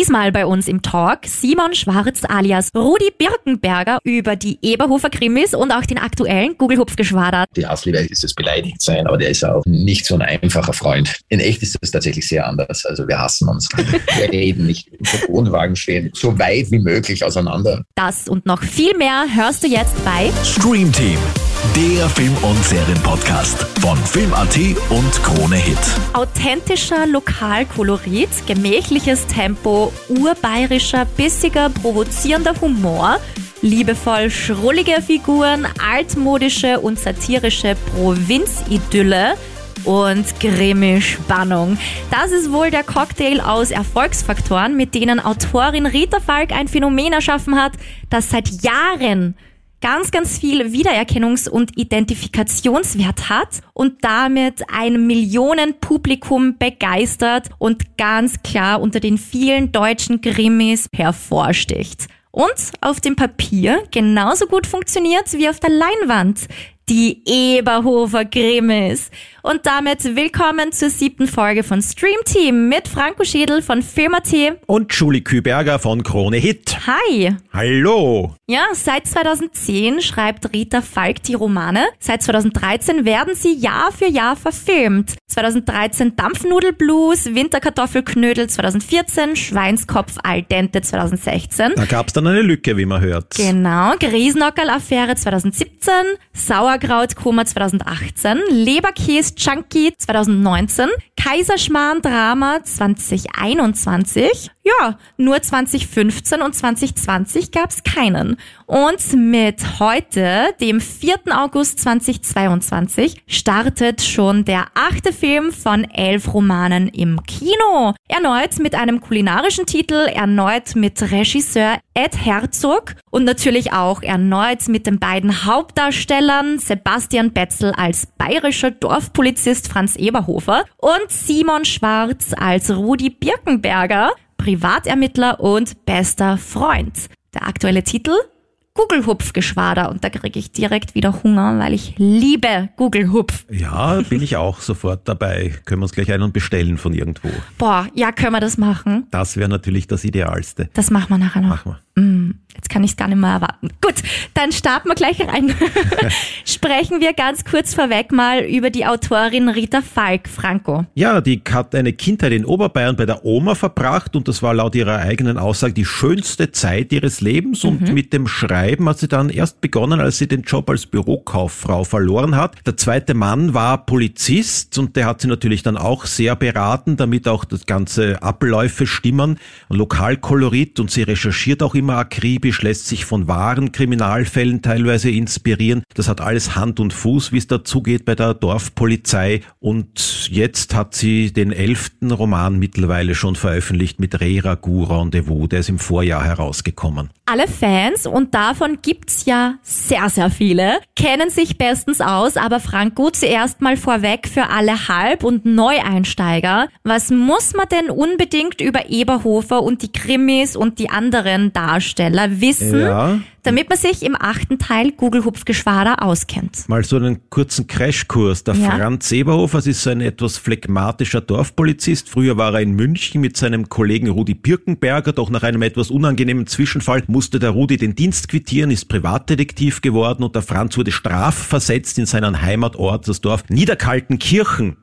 Diesmal bei uns im Talk Simon Schwarz alias Rudi Birkenberger über die Eberhofer Krimis und auch den aktuellen Google-Hupfgeschwader. Die Hassliebe ist das Beleidigtsein, aber der ist auch nicht so ein einfacher Freund. In echt ist das tatsächlich sehr anders. Also wir hassen uns. wir reden nicht. Im Wohnwagen stehen so weit wie möglich auseinander. Das und noch viel mehr hörst du jetzt bei Stream Team, der Film- und Serienpodcast von Film.at und Krone Hit. Authentischer Lokalkolorit, gemächliches Tempo, urbayerischer, bissiger, provozierender Humor, liebevoll schrullige Figuren, altmodische und satirische Provinzidylle und grimme Spannung. Das ist wohl der Cocktail aus Erfolgsfaktoren, mit denen Autorin Rita Falk ein Phänomen erschaffen hat, das seit Jahren ganz, ganz viel Wiedererkennungs- und Identifikationswert hat und damit ein Millionenpublikum begeistert und ganz klar unter den vielen deutschen Grimmis hervorsticht. Und auf dem Papier genauso gut funktioniert wie auf der Leinwand. Die Eberhofer Grimmis. Und damit willkommen zur siebten Folge von Stream Team mit Franco Schädel von Film.at. Und Julie Küberger von Krone Hit. Hi. Hallo. Ja, seit 2010 schreibt Rita Falk die Romane. Seit 2013 werden sie Jahr für Jahr verfilmt. 2013 Dampfnudelblues, Winterkartoffelknödel 2014, Schweinskopf al dente 2016. Da gab's dann eine Lücke, wie man hört. Genau, Griesnockerl-Affäre 2017, Sauerkrautkoma 2018, Leberkäse Chunky 2019, Kaiserschmarrn-Drama 2021. Ja, nur 2015 und 2020 gab's keinen. Und mit heute, dem 4. August 2022, startet schon der achte Film von elf Romanen im Kino. Erneut mit einem kulinarischen Titel, erneut mit Regisseur Ed Herzog und natürlich auch erneut mit den beiden Hauptdarstellern Sebastian Betzel als bayerischer Dorfpolizist Franz Eberhofer und Simon Schwarz als Rudi Birkenberger, Privatermittler und bester Freund. Der aktuelle Titel Google-Hupf-Geschwader und da kriege ich direkt wieder Hunger, weil ich liebe Google-Hupf. Ja, bin ich auch sofort dabei. Können wir uns gleich einen bestellen von irgendwo. Boah, ja, können wir das machen? Das wäre natürlich das Idealste. Das machen wir nachher noch. Machen wir. Mm, jetzt kann ich es gar nicht mehr erwarten. Gut, dann starten wir gleich rein. Sprechen wir ganz kurz vorweg mal über die Autorin Rita Falk, Franco. Ja, die hat eine Kindheit in Oberbayern bei der Oma verbracht und das war laut ihrer eigenen Aussage die schönste Zeit ihres Lebens und mit dem Schreiben hat sie dann erst begonnen, als sie den Job als Bürokauffrau verloren hat. Der zweite Mann war Polizist und der hat sie natürlich dann auch sehr beraten, damit auch das ganze Abläufe stimmen. Lokalkolorit und sie recherchiert auch immer akribisch, lässt sich von wahren Kriminalfällen teilweise inspirieren. Das hat alles Hand und Fuß, wie es dazugeht bei der Dorfpolizei. Und jetzt hat sie den elften Roman mittlerweile schon veröffentlicht mit Rera Gu Rendezvous. Der ist im Vorjahr herausgekommen. Alle Fans, und davon gibt's ja sehr, sehr viele, kennen sich bestens aus, aber Franco zuerst mal vorweg für alle Halb- und Neueinsteiger. Was muss man denn unbedingt über Eberhofer und die Krimis und die anderen Darsteller wissen, Ja. Damit man sich im achten Teil Google-Hupfgeschwader auskennt? Mal so einen kurzen Crashkurs. Der Ja. Franz Eberhofer das ist so ein etwas phlegmatischer Dorfpolizist. Früher war er in München mit seinem Kollegen Rudi Birkenberger, doch nach einem etwas unangenehmen Zwischenfall musste der Rudi den Dienst quittieren, ist Privatdetektiv geworden und der Franz wurde strafversetzt in seinen Heimatort, das Dorf Niederkaltenkirchen.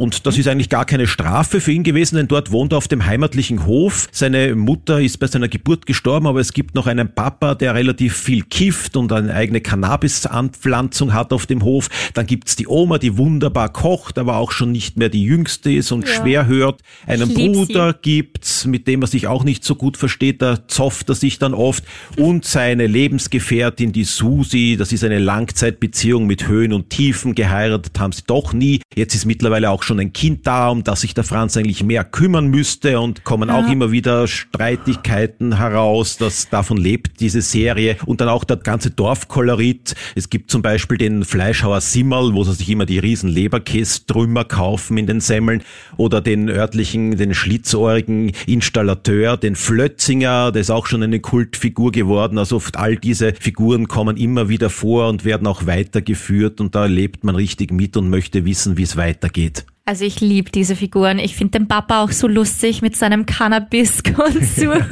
Und das ist eigentlich gar keine Strafe für ihn gewesen, denn dort wohnt er auf dem heimatlichen Hof. Seine Mutter ist bei seiner Geburt gestorben, aber es gibt noch einen Papa, der relativ viel kifft und eine eigene Cannabis-Anpflanzung hat auf dem Hof. Dann gibt's die Oma, die wunderbar kocht, aber auch schon nicht mehr die jüngste ist und Ja. schwer hört. Einen lieb sie. Bruder gibt's, mit dem er sich auch nicht so gut versteht, da zofft er sich dann oft. Und seine Lebensgefährtin, die Susi, das ist eine Langzeitbeziehung mit Höhen und Tiefen, geheiratet haben sie doch nie. Jetzt ist mittlerweile auch schon ein Kind da, um das sich der Franz eigentlich mehr kümmern müsste und kommen auch immer wieder Streitigkeiten heraus, dass davon lebt diese Serie. Und dann auch der ganze Dorfkolorit. Es gibt zum Beispiel den Fleischhauer Simmerl, wo sie sich immer die riesen Leberkästrümmer kaufen in den Semmeln oder den örtlichen, den schlitzohrigen Installateur, den Flötzinger, der ist auch schon eine Kultfigur geworden. Also oft all diese Figuren kommen immer wieder vor und werden auch weitergeführt und da lebt man richtig mit und möchte wissen, wie es weitergeht. Also ich liebe diese Figuren. Ich finde den Papa auch so lustig mit seinem Cannabis-Konsum.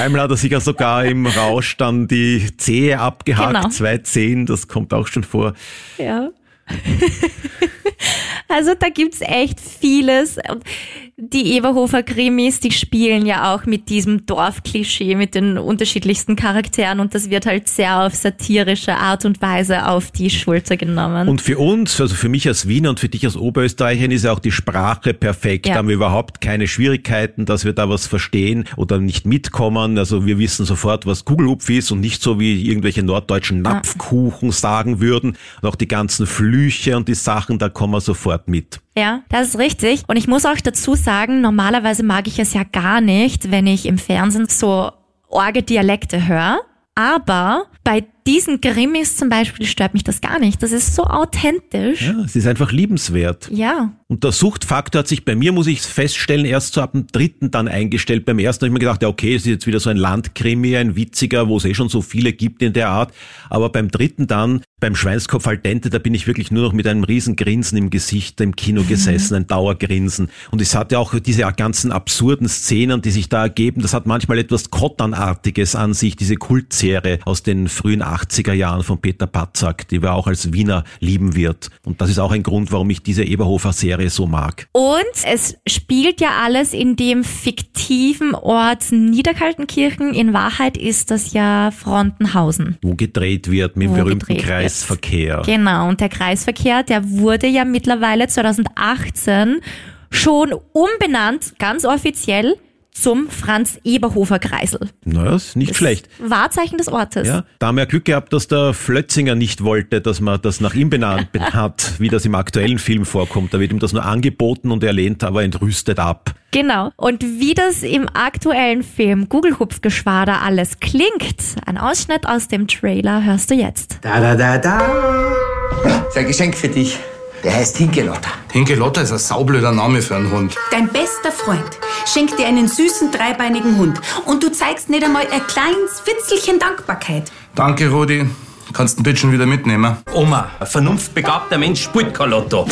Einmal hat er sich ja sogar im Rausch dann die Zehe abgehakt, Genau. zwei Zehen, das kommt auch schon vor. Ja. also da gibt's echt vieles. Und Die Eberhofer Krimis, die spielen ja auch mit diesem Dorfklischee, mit den unterschiedlichsten Charakteren und das wird halt sehr auf satirische Art und Weise auf die Schulter genommen. Und für uns, also für mich als Wiener und für dich als Oberösterreicherin ist ja auch die Sprache perfekt. Ja. Da haben wir überhaupt keine Schwierigkeiten, dass wir da was verstehen oder nicht mitkommen. Also wir wissen sofort, was Kugelhupf ist und nicht so wie irgendwelche norddeutschen Napfkuchen sagen würden. Und auch die ganzen Flüche und die Sachen, da kommen wir sofort mit. Ja, das ist richtig. Und ich muss auch dazu sagen, normalerweise mag ich es ja gar nicht, wenn ich im Fernsehen so orge Dialekte höre. Aber bei diesen Krimis zum Beispiel stört mich das gar nicht. Das ist so authentisch. Ja, es ist einfach liebenswert. Ja. Und der Suchtfaktor hat sich bei mir, muss ich feststellen, erst so ab dem dritten dann eingestellt. Beim ersten habe ich mir gedacht, ja okay, es ist jetzt wieder so ein Landkrimi, ein witziger, wo es eh schon so viele gibt in der Art. Aber beim dritten dann, beim Schweinskopf al dente, da bin ich wirklich nur noch mit einem riesen Grinsen im Gesicht im Kino gesessen, ein Dauergrinsen. Und es hatte auch diese ganzen absurden Szenen, die sich da ergeben. Das hat manchmal etwas Kotternartiges an sich, diese Kultserie aus den frühen 80er Jahren von Peter Patzak, die wir auch als Wiener lieben wird. Und das ist auch ein Grund, warum ich diese Eberhofer-Serie so mag. Und es spielt ja alles in dem fiktiven Ort Niederkaltenkirchen. In Wahrheit ist das ja Frontenhausen. Wo gedreht wird mit dem berühmten gedreht wird. Kreisverkehr. Genau, und der Kreisverkehr, der wurde ja mittlerweile 2018 schon umbenannt, ganz offiziell, zum Franz-Eberhofer-Kreisel. Naja, ist nicht schlecht. Wahrzeichen des Ortes. Ja, da haben wir Glück gehabt, dass der Flötzinger nicht wollte, dass man das nach ihm benannt hat, wie das im aktuellen Film vorkommt. Da wird ihm das nur angeboten und er lehnt aber entrüstet ab. Genau. Und wie das im aktuellen Film Google-Hupfgeschwader alles klingt, ein Ausschnitt aus dem Trailer hörst du jetzt. Da, da, da, da. Das ist ein Geschenk für dich. Der heißt Hinkelotter. Hinkelotter ist ein saublöder Name für einen Hund. Dein bester Freund schenkt dir einen süßen dreibeinigen Hund und du zeigst nicht einmal ein kleines Witzelchen Dankbarkeit. Danke, Rudi. Kannst den Bitchen wieder mitnehmen. Oma, ein vernunftbegabter Mensch spielt kein Lotto.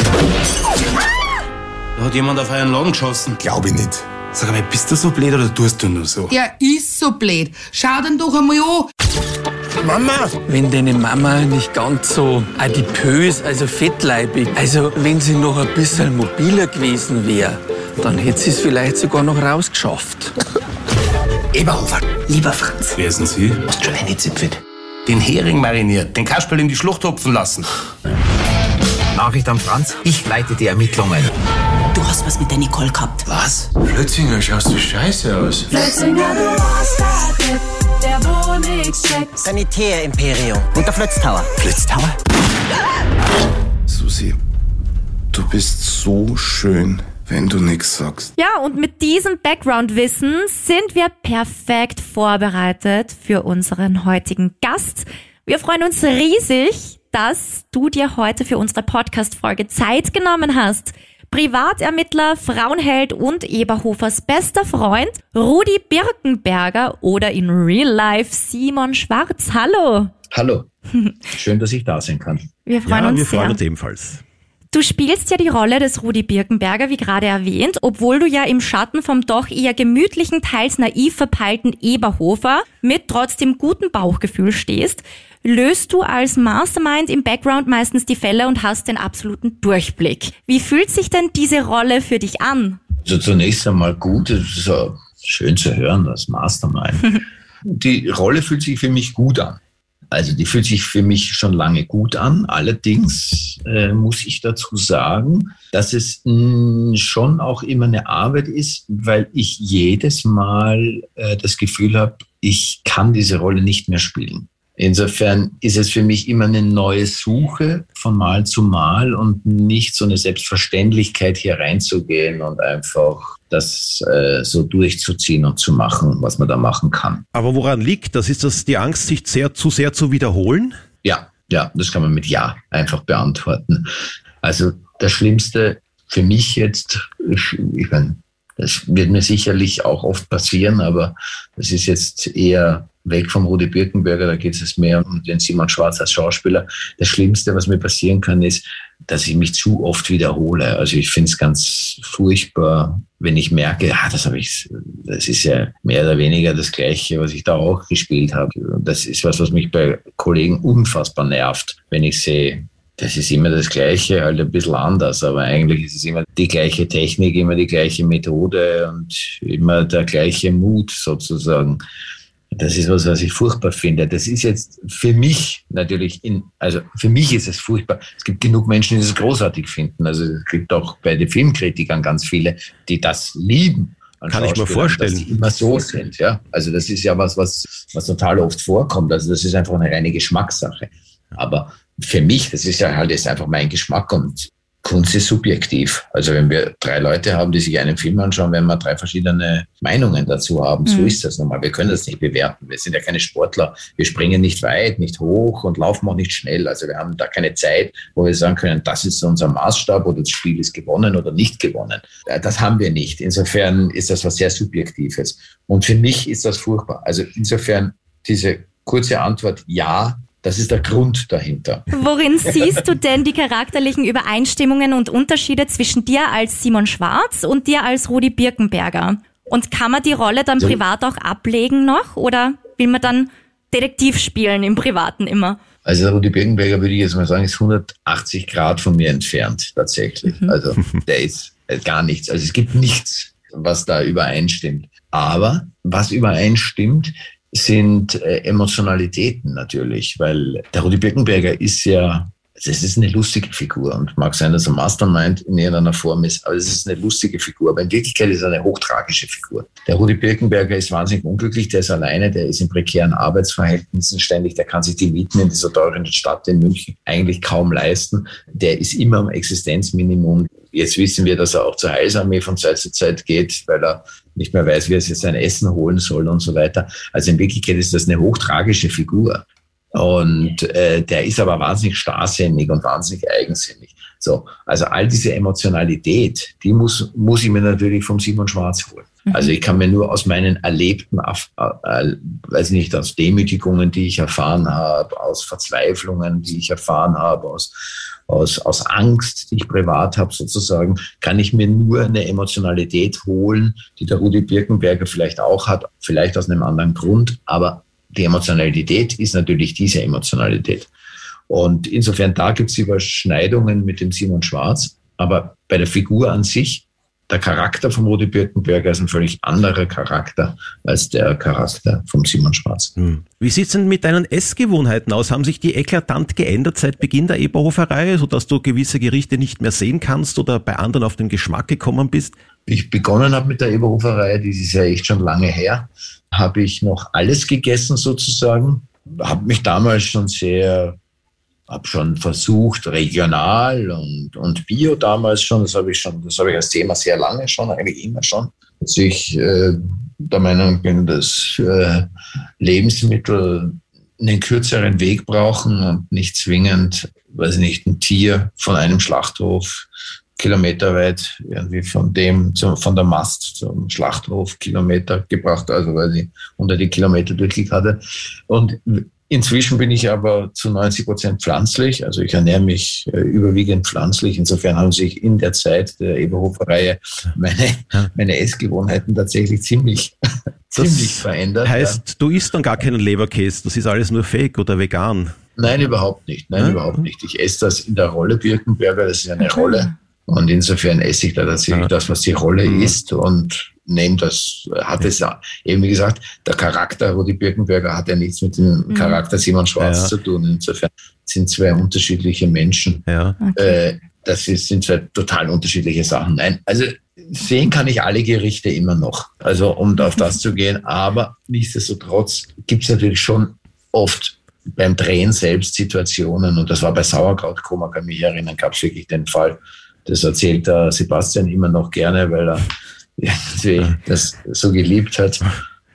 Da hat jemand auf euren Laden geschossen. Glaub ich nicht. Sag mal, bist du so blöd oder tust du nur so? Er ist so blöd. Schau den doch einmal an. Mama! Wenn deine Mama nicht ganz so adipös, also fettleibig, also wenn sie noch ein bisschen mobiler gewesen wäre, dann hätte sie es vielleicht sogar noch rausgeschafft. Eberhofer. Lieber Franz, Wer sind Sie? Hast schon eine zipfet? Den Hering mariniert, den Kasperl in die Schlucht hupfen lassen. Nachricht an Franz. Ich leite die Ermittlungen. du hast was mit der Nicole gehabt. Was? Plötzinger, schaust du scheiße aus. Sanitär-Imperium. Und der Flötztower. Blitztower? Susi, du bist so schön, wenn du nix sagst. Ja, und mit diesem Background-Wissen sind wir perfekt vorbereitet für unseren heutigen Gast. Wir freuen uns riesig, dass du dir heute für unsere Podcast-Folge Zeit genommen hast. Privatermittler, Frauenheld und Eberhofers bester Freund Rudi Birkenberger oder in Real Life Simon Schwarz. Hallo. Hallo. Schön, dass ich da sein kann. Wir freuen ja, uns wir sehr. freuen uns ebenfalls. Du spielst ja die Rolle des Rudi Birkenberger, wie gerade erwähnt, obwohl du ja im Schatten vom doch eher gemütlichen, teils naiv verpeilten Eberhofer mit trotzdem gutem Bauchgefühl stehst, löst du als Mastermind im Background meistens die Fälle und hast den absoluten Durchblick. Wie fühlt sich denn diese Rolle für dich an? Also zunächst einmal gut, es ist schön zu hören, das Mastermind. die Rolle fühlt sich für mich gut an. Also die fühlt sich für mich schon lange gut an. Allerdings äh, muss ich dazu sagen, dass es mh, schon auch immer eine Arbeit ist, weil ich jedes Mal äh, das Gefühl habe, ich kann diese Rolle nicht mehr spielen. Insofern ist es für mich immer eine neue Suche von Mal zu Mal und nicht so eine Selbstverständlichkeit hier reinzugehen und einfach das äh, so durchzuziehen und zu machen, was man da machen kann. Aber woran liegt das? Ist das die Angst, sich sehr, zu sehr zu wiederholen? Ja, ja, das kann man mit Ja einfach beantworten. Also das Schlimmste für mich jetzt, ich, ich meine, Das wird mir sicherlich auch oft passieren, aber das ist jetzt eher weg vom Rudi Birkenberger, da geht es mehr um den Simon Schwarz als Schauspieler. Das Schlimmste, was mir passieren kann, ist, dass ich mich zu oft wiederhole. Also ich finde es ganz furchtbar, wenn ich merke, ah, das habe ich, das ist ja mehr oder weniger das Gleiche, was ich da auch gespielt habe. Das ist was, was mich bei Kollegen unfassbar nervt, wenn ich sehe, das ist immer das Gleiche, halt ein bisschen anders, aber eigentlich ist es immer die gleiche Technik, immer die gleiche Methode und immer der gleiche Mut sozusagen. Das ist was, was ich furchtbar finde. Das ist jetzt für mich natürlich, in, also für mich ist es furchtbar. Es gibt genug Menschen, die es großartig finden. Also es gibt auch bei den Filmkritikern ganz viele, die das lieben. Kann ich mir vorstellen. Dass die immer so sind, ja. Also das ist ja was, was, was total oft vorkommt. Also das ist einfach eine reine Geschmackssache. Aber für mich, das ist ja halt jetzt einfach mein Geschmack und Kunst ist subjektiv. Also wenn wir drei Leute haben, die sich einen Film anschauen, werden wir drei verschiedene Meinungen dazu haben. Mhm. So ist das nochmal. Wir können das nicht bewerten. Wir sind ja keine Sportler. Wir springen nicht weit, nicht hoch und laufen auch nicht schnell. Also wir haben da keine Zeit, wo wir sagen können, das ist unser Maßstab oder das Spiel ist gewonnen oder nicht gewonnen. Äh, das haben wir nicht. Insofern ist das was sehr Subjektives. Und für mich ist das furchtbar. Also insofern diese kurze Antwort, ja, das ist der Grund dahinter. Worin siehst du denn die charakterlichen Übereinstimmungen und Unterschiede zwischen dir als Simon Schwarz und dir als Rudi Birkenberger? Und kann man die Rolle dann so. privat auch ablegen noch oder will man dann Detektiv spielen im Privaten immer? Also Rudi Birkenberger würde ich jetzt mal sagen, ist 180 Grad von mir entfernt tatsächlich. Mhm. Also der ist gar nichts. Also es gibt nichts, was da übereinstimmt. Aber was übereinstimmt, sind äh, Emotionalitäten natürlich, weil der Rudi Birkenberger ist ja, das ist eine lustige Figur und mag sein, dass er Mastermind in irgendeiner Form ist, aber es ist eine lustige Figur. Aber in Wirklichkeit ist er eine hochtragische Figur. Der Rudi Birkenberger ist wahnsinnig unglücklich, der ist alleine, der ist in prekären Arbeitsverhältnissen ständig, der kann sich die Mieten in dieser teuren Stadt in München eigentlich kaum leisten. Der ist immer am Existenzminimum. Jetzt wissen wir, dass er auch zur Heilsarmee von Zeit zu Zeit geht, weil er nicht mehr weiß, wie er sich sein Essen holen soll und so weiter. Also in Wirklichkeit ist das eine hochtragische Figur. Und äh, der ist aber wahnsinnig starrsinnig und wahnsinnig eigensinnig. So, also all diese Emotionalität, die muss, muss ich mir natürlich vom Simon Schwarz holen. Mhm. Also ich kann mir nur aus meinen erlebten, äh, weiß nicht, aus Demütigungen, die ich erfahren habe, aus Verzweiflungen, die ich erfahren habe, aus aus, aus Angst, die ich privat habe sozusagen, kann ich mir nur eine Emotionalität holen, die der Rudi Birkenberger vielleicht auch hat, vielleicht aus einem anderen Grund, aber die Emotionalität ist natürlich diese Emotionalität. Und insofern, da gibt es Überschneidungen mit dem Simon Schwarz, aber bei der Figur an sich der Charakter von Rudi Birkenberger ist ein völlig anderer Charakter als der Charakter von Simon Schwarz. Hm. Wie sieht es denn mit deinen Essgewohnheiten aus? Haben sich die eklatant geändert seit Beginn der Eberhofer-Reihe, sodass du gewisse Gerichte nicht mehr sehen kannst oder bei anderen auf den Geschmack gekommen bist? Ich begonnen habe mit der Eberhofer-Reihe, die ist ja echt schon lange her, habe ich noch alles gegessen sozusagen. Habe mich damals schon sehr habe schon versucht, regional und, und Bio damals schon, das habe ich schon, das habe ich als Thema sehr lange schon, eigentlich immer schon, dass ich äh, der Meinung bin, dass äh, Lebensmittel einen kürzeren Weg brauchen und nicht zwingend, weiß ich nicht, ein Tier von einem Schlachthof kilometerweit irgendwie von dem, zum, von der Mast zum Schlachthof Kilometer gebracht, also weil ich unter die Kilometer durchgekriegt hatte. Und Inzwischen bin ich aber zu 90 Prozent pflanzlich, also ich ernähre mich äh, überwiegend pflanzlich. Insofern haben sich in der Zeit der Eberhofer-Reihe meine, meine Essgewohnheiten tatsächlich ziemlich, ziemlich verändert. Heißt, ja. du isst dann gar keinen Leberkäse, das ist alles nur Fake oder vegan? Nein, überhaupt nicht. Nein, ja? überhaupt nicht. Ich esse das in der Rolle Birkenberger, das ist eine Rolle. Und insofern esse ich da tatsächlich ja. das, was die Rolle mhm. ist und nehme das, hat es ja, eben wie gesagt, der Charakter Rudi Birkenberger hat ja nichts mit dem mhm. Charakter Simon Schwarz ja. zu tun. Insofern sind zwei unterschiedliche Menschen. Ja. Okay. Äh, das sind zwei total unterschiedliche Sachen. Nein, also sehen kann ich alle Gerichte immer noch. Also um auf das zu gehen. Aber nichtsdestotrotz gibt es natürlich schon oft beim Drehen selbst Situationen, und das war bei Sauerkrautkoma, kann mich erinnern, gab es wirklich den Fall, das erzählt der Sebastian immer noch gerne, weil er das so geliebt hat,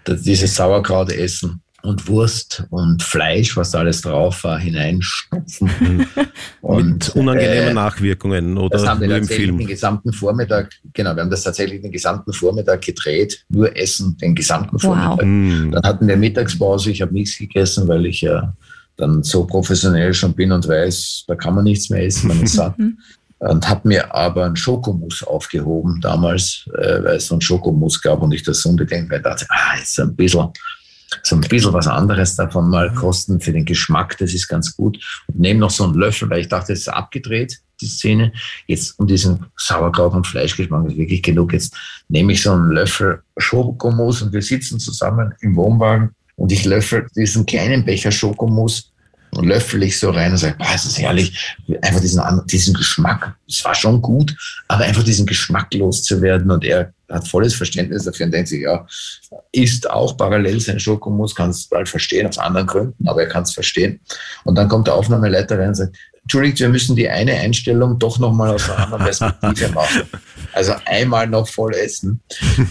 dieses Sauerkraut essen. und Wurst und Fleisch, was da alles drauf war, hineinstopfen. Mit unangenehmen äh, Nachwirkungen oder das haben wir tatsächlich Film? den gesamten Vormittag, genau, wir haben das tatsächlich den gesamten Vormittag gedreht, nur Essen den gesamten Vormittag. Hm. Dann hatten wir Mittagspause, ich habe nichts gegessen, weil ich ja dann so professionell schon bin und weiß, da kann man nichts mehr essen, man ist satt. Und habe mir aber einen Schokomus aufgehoben damals, äh, weil es so einen Schokomus gab und ich das unbedingt, weil ich dachte, ah, jetzt ein bisschen, so ein bisschen was anderes davon mal kosten für den Geschmack, das ist ganz gut. Und nehme noch so einen Löffel, weil ich dachte, es ist abgedreht, die Szene. Jetzt um diesen Sauerkraut und Fleischgeschmack ist wirklich genug. Jetzt nehme ich so einen Löffel Schokomus und wir sitzen zusammen im Wohnwagen und ich löffel diesen kleinen Becher Schokomus und löffel ich so rein und sage, boah, ist das herrlich. Einfach diesen, diesen Geschmack. Es war schon gut, aber einfach diesen Geschmack loszuwerden. Und er hat volles Verständnis dafür und denkt sich, ja, isst auch parallel sein Schokomus, kann es bald verstehen, aus anderen Gründen, aber er kann es verstehen. Und dann kommt der Aufnahmeleiter rein und sagt, Entschuldigt, wir müssen die eine Einstellung doch nochmal aus einer anderen Perspektive machen. Also einmal noch voll essen.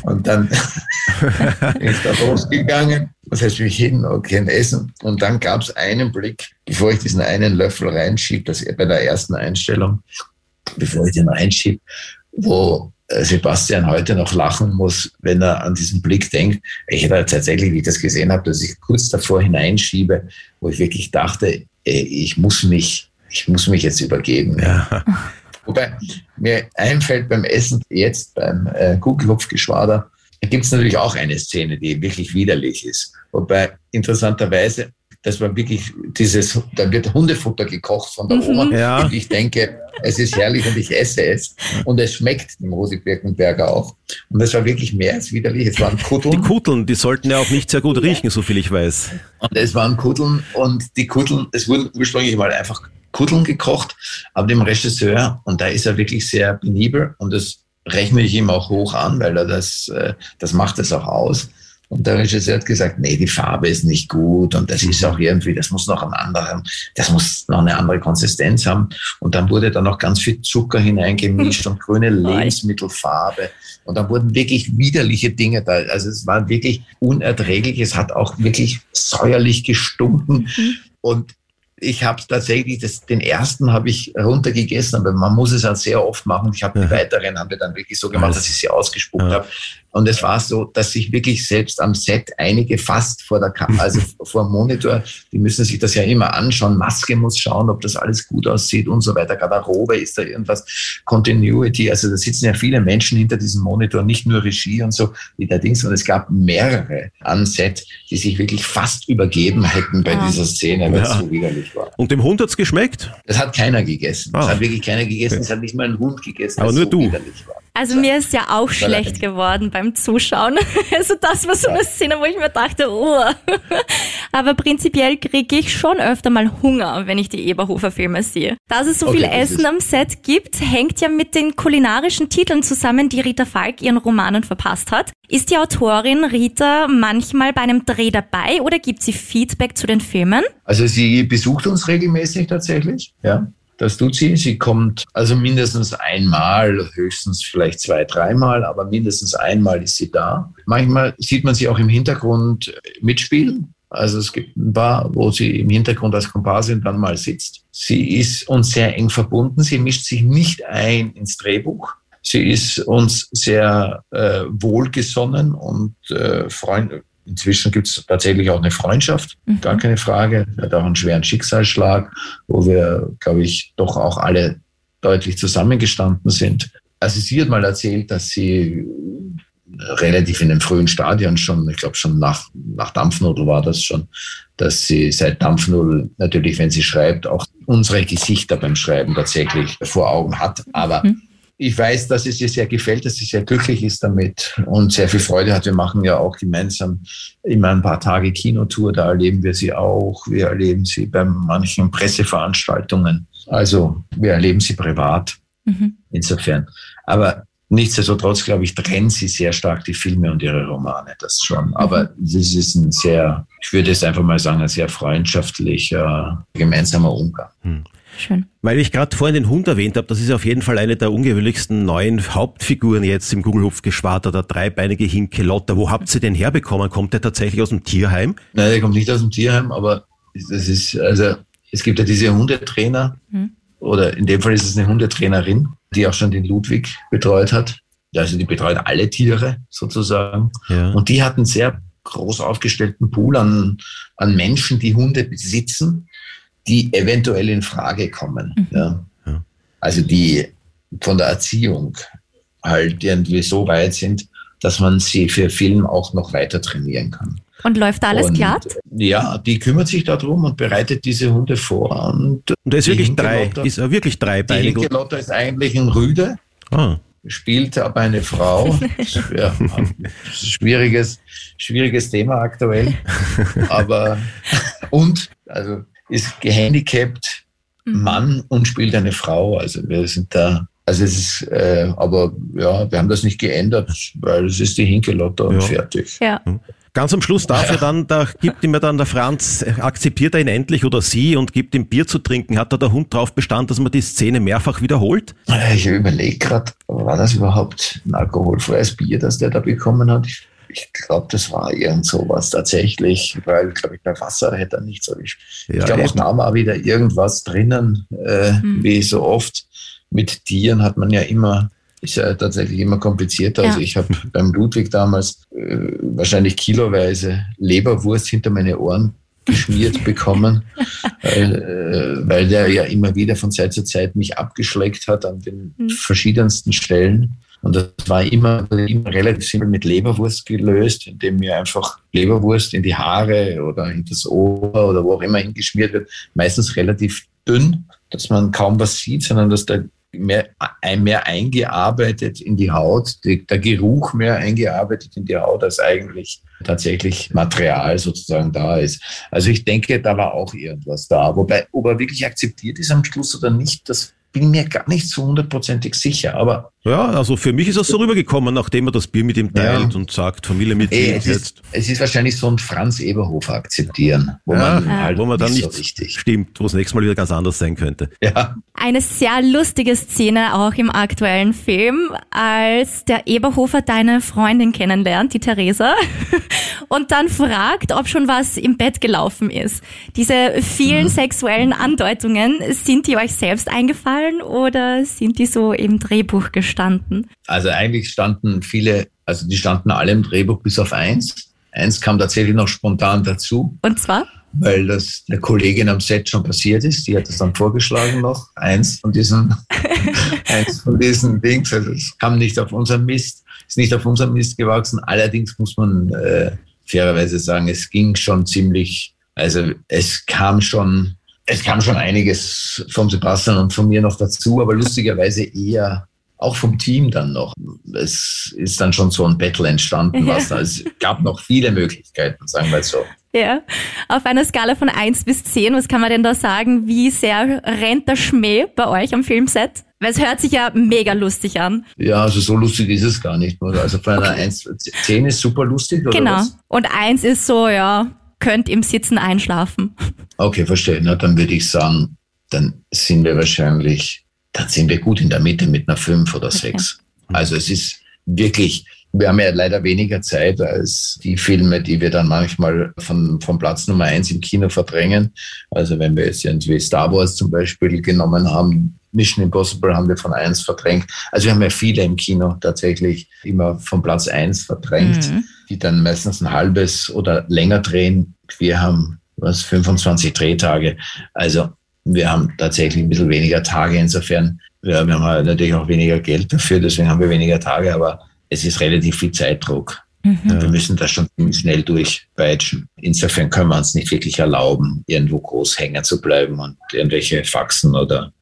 Und dann ist er losgegangen. Das heißt, mich hin, okay, ein Essen. Und dann gab es einen Blick, bevor ich diesen einen Löffel reinschiebe, das bei der ersten Einstellung, bevor ich den reinschiebe, wo äh, Sebastian heute noch lachen muss, wenn er an diesen Blick denkt. Ich hätte tatsächlich, wie ich das gesehen habe, dass ich kurz davor hineinschiebe, wo ich wirklich dachte, ich muss mich, ich muss mich jetzt übergeben. Ja. Wobei mir einfällt beim Essen jetzt beim äh, Kugelhupfgeschwader, gibt es natürlich auch eine Szene, die wirklich widerlich ist. Wobei interessanterweise, das war wirklich dieses, da wird Hundefutter gekocht von der Mhm. Oma. Ja. Und ich denke, es ist herrlich und ich esse es. Und es schmeckt dem Rosi Birkenberger auch. Und das war wirklich mehr als widerlich. Es waren Die Kutteln. Kutteln, die sollten ja auch nicht sehr gut riechen, so viel ich weiß. Und es waren Kutteln und die Kutteln, es wurden ursprünglich mal einfach Kutteln gekocht, aber dem Regisseur, und da ist er wirklich sehr penibel und das rechne ich ihm auch hoch an, weil er das, äh, das macht es auch aus. Und der Regisseur hat gesagt, nee, die Farbe ist nicht gut und das ist auch irgendwie, das muss noch einen anderen, das muss noch eine andere Konsistenz haben. Und dann wurde da noch ganz viel Zucker hineingemischt und grüne Lebensmittelfarbe. Und dann wurden wirklich widerliche Dinge da. Also es war wirklich unerträglich. Es hat auch wirklich säuerlich gestunken. Und ich habe tatsächlich, das, den ersten habe ich runtergegessen, aber man muss es halt sehr oft machen. Ich habe die weiteren haben wir dann wirklich so gemacht, dass ich sie ausgespuckt habe. Und es war so, dass sich wirklich selbst am Set einige fast vor der Kam also vor dem Monitor, die müssen sich das ja immer anschauen. Maske muss schauen, ob das alles gut aussieht und so weiter. Garderobe ist da irgendwas, Continuity. Also da sitzen ja viele Menschen hinter diesem Monitor, nicht nur Regie und so wie der Dings. Und es gab mehrere am Set, die sich wirklich fast übergeben hätten bei Ja. dieser Szene, weil es Ja. so widerlich war. Und dem Hund hat's geschmeckt? Das hat keiner gegessen. Das Ah. hat wirklich keiner gegessen. Das hat nicht mal ein Hund gegessen. Aber es nur so du. widerlich war. Also mir ist ja auch schlecht geworden beim Zuschauen. Also das war so eine Szene, wo ich mir dachte, oh. Aber prinzipiell kriege ich schon öfter mal Hunger, wenn ich die Eberhofer Filme sehe. Dass es so Okay, viel Essen am Set gibt, hängt ja mit den kulinarischen Titeln zusammen, die Rita Falk ihren Romanen verpasst hat. Ist die Autorin Rita manchmal bei einem Dreh dabei oder gibt sie Feedback zu den Filmen? Also sie besucht uns regelmäßig tatsächlich, ja. Das tut sie. Sie kommt also mindestens einmal, höchstens vielleicht zwei, dreimal, aber mindestens einmal ist sie da. Manchmal sieht man sie auch im Hintergrund mitspielen. Also es gibt ein paar, wo sie im Hintergrund als Komparsin dann mal sitzt. Sie ist uns sehr eng verbunden. Sie mischt sich nicht ein ins Drehbuch. Sie ist uns sehr äh, wohlgesonnen und äh, Freund. Inzwischen gibt es tatsächlich auch eine Freundschaft, gar keine Frage. Sie hat auch einen schweren Schicksalsschlag, wo wir, glaube ich, doch auch alle deutlich zusammengestanden sind. Also sie hat mal erzählt, dass sie relativ in den frühen Stadien schon, ich glaube schon nach, nach Dampfnudel war das schon, dass sie seit Dampfnudel natürlich, wenn sie schreibt, auch unsere Gesichter beim Schreiben tatsächlich vor Augen hat. Aber ich weiß, dass es ihr sehr gefällt, dass sie sehr glücklich ist damit und sehr viel Freude hat. Wir machen ja auch gemeinsam immer ein paar Tage Kinotour, da erleben wir sie auch. Wir erleben sie bei manchen Presseveranstaltungen. Also wir erleben sie privat. Insofern. Aber Nichtsdestotrotz, glaube ich, trennen sie sehr stark die Filme und ihre Romane, das schon. Aber das ist ein sehr, ich würde es einfach mal sagen, ein sehr freundschaftlicher, gemeinsamer Umgang. Schön. Weil ich gerade vorhin den Hund erwähnt habe, das ist auf jeden Fall eine der ungewöhnlichsten neuen Hauptfiguren jetzt im Gugelhupfgeschwader, der dreibeinige Hinkelotter. Wo habt ihr den herbekommen? Kommt der tatsächlich aus dem Tierheim? Nein, der kommt nicht aus dem Tierheim, aber das ist, also es gibt ja diese Hundetrainer, Mhm. oder in dem Fall ist es eine Hundetrainerin, die auch schon den Ludwig betreut hat. Also die betreut alle Tiere sozusagen. Ja. Und die hat einen sehr groß aufgestellten Pool an, an Menschen, die Hunde besitzen, die eventuell in Frage kommen. Ja. Ja. Also die von der Erziehung halt irgendwie so weit sind, dass man sie für Film auch noch weiter trainieren kann. Und läuft da alles und, glatt? Ja, die kümmert sich darum und bereitet diese Hunde vor. Und, Und der ist die wirklich drei, ist er wirklich die dreibeinig. Hinkelotter ist eigentlich ein Rüde, Ah. spielt aber eine Frau. ja, schwieriges, schwieriges Thema aktuell. Aber und also ist gehandicapt Mann und spielt eine Frau. Also wir sind da. Also es ist, äh, aber ja, wir haben das nicht geändert, weil es ist die Hinkelotter und Ja. fertig. Ja. Ganz am Schluss darf er dann, da gibt ihm ja dann der Franz, akzeptiert er ihn endlich oder sie und gibt ihm Bier zu trinken. Hat da der Hund drauf bestanden, dass man die Szene mehrfach wiederholt? Ich überlege gerade, war das überhaupt ein alkoholfreies Bier, das der da bekommen hat? Ich, ich glaube, das war irgend sowas tatsächlich, weil, glaube ich, bei Wasser hätte er nichts. Aber ich, Ja, ich glaube, echt. auch da war wieder irgendwas drinnen, äh, wie so oft. Mit Tieren hat man ja immer, ist ja tatsächlich immer komplizierter. Also Ja. ich habe beim Ludwig damals äh, wahrscheinlich kiloweise Leberwurst hinter meine Ohren geschmiert bekommen, weil, äh, weil der ja immer wieder von Zeit zu Zeit mich abgeschleckt hat an den verschiedensten Stellen. Und das war immer, immer relativ simpel mit Leberwurst gelöst, indem mir einfach Leberwurst in die Haare oder in das Ohr oder wo auch immer hingeschmiert wird. Meistens relativ dünn, dass man kaum was sieht, sondern dass da mehr, mehr eingearbeitet in die Haut, der Geruch mehr eingearbeitet in die Haut, als eigentlich tatsächlich Material sozusagen da ist. Also ich denke, da war auch irgendwas da. Wobei, ob er wirklich akzeptiert ist am Schluss oder nicht, das bin mir gar nicht so hundertprozentig sicher. Aber Ja, also für mich ist er so rübergekommen, nachdem er das Bier mit ihm teilt und sagt, Familienmitglied eh, es, ist, jetzt. es ist wahrscheinlich so ein Franz Eberhofer akzeptieren, wo Ja, man halt wo man dann nicht nicht so stimmt, wo es nächstes Mal wieder ganz anders sein könnte. Ja. Eine sehr lustige Szene auch im aktuellen Film, als der Eberhofer deine Freundin kennenlernt, die Theresa, und dann fragt, ob schon was im Bett gelaufen ist. Diese vielen sexuellen Andeutungen, sind die euch selbst eingefallen oder sind die so im Drehbuch gestanden? Also eigentlich standen viele, also die standen alle im Drehbuch bis auf eins. Eins kam tatsächlich noch spontan dazu, Und zwar? weil das der Kollegin am Set schon passiert ist. Die hat das dann vorgeschlagen noch. Eins von diesen, eins von diesen Dings. Also es kam nicht auf unseren Mist, ist nicht auf unseren Mist gewachsen. Allerdings muss man äh, fairerweise sagen, es ging schon ziemlich, also es kam schon, es kam schon einiges vom Sebastian und von mir noch dazu, aber lustigerweise eher auch vom Team dann noch. Es ist dann schon so ein Battle entstanden, was da. Es gab noch viele Möglichkeiten, sagen wir es so. Ja. Auf einer Skala von 1 bis 10, was kann man denn da sagen? Wie sehr rennt der Schmäh bei euch am Filmset? Weil es hört sich ja mega lustig an. Ja, also so lustig ist es gar nicht. Also von einer 1, 10 ist super lustig, oder Genau. was? Und 1 ist so, ja, könnt im Sitzen einschlafen. Okay, verstehe. Na, dann würde ich sagen, dann sind wir wahrscheinlich, dann sind wir gut in der Mitte mit einer 5 oder 6. Also es ist wirklich, wir haben ja leider weniger Zeit als die Filme, die wir dann manchmal von, von Platz Nummer 1 im Kino verdrängen. Also wenn wir jetzt irgendwie Star Wars zum Beispiel genommen haben, Mission Impossible haben wir von 1 verdrängt. Also wir haben ja viele im Kino tatsächlich immer von Platz 1 verdrängt, Mhm. die dann meistens ein halbes oder länger drehen. Wir haben was 25 Drehtage. Also wir haben tatsächlich ein bisschen weniger Tage. Insofern, ja, wir haben halt natürlich auch weniger Geld dafür, deswegen haben wir weniger Tage, aber es ist relativ viel Zeitdruck. Wir müssen das schon ziemlich schnell durchpeitschen. Insofern können wir uns nicht wirklich erlauben, irgendwo groß hängen zu bleiben und irgendwelche Faxen oder,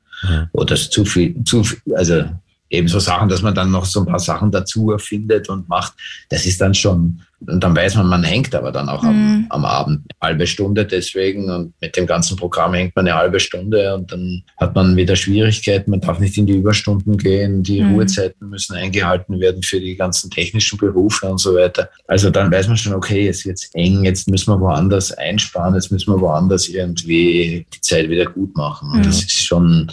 oder zu viel, zu viel, also eben so Sachen, dass man dann noch so ein paar Sachen dazu erfindet und macht, das ist dann schon, und dann weiß man, man hängt aber dann auch am, am Abend eine halbe Stunde deswegen und mit dem ganzen Programm hängt man eine halbe Stunde und dann hat man wieder Schwierigkeiten, man darf nicht in die Überstunden gehen, die Mhm. Ruhezeiten müssen eingehalten werden für die ganzen technischen Berufe und so weiter. Also dann weiß man schon, okay, jetzt wird's eng, jetzt müssen wir woanders einsparen, jetzt müssen wir woanders irgendwie die Zeit wieder gut machen. Und Mhm. das ist schon,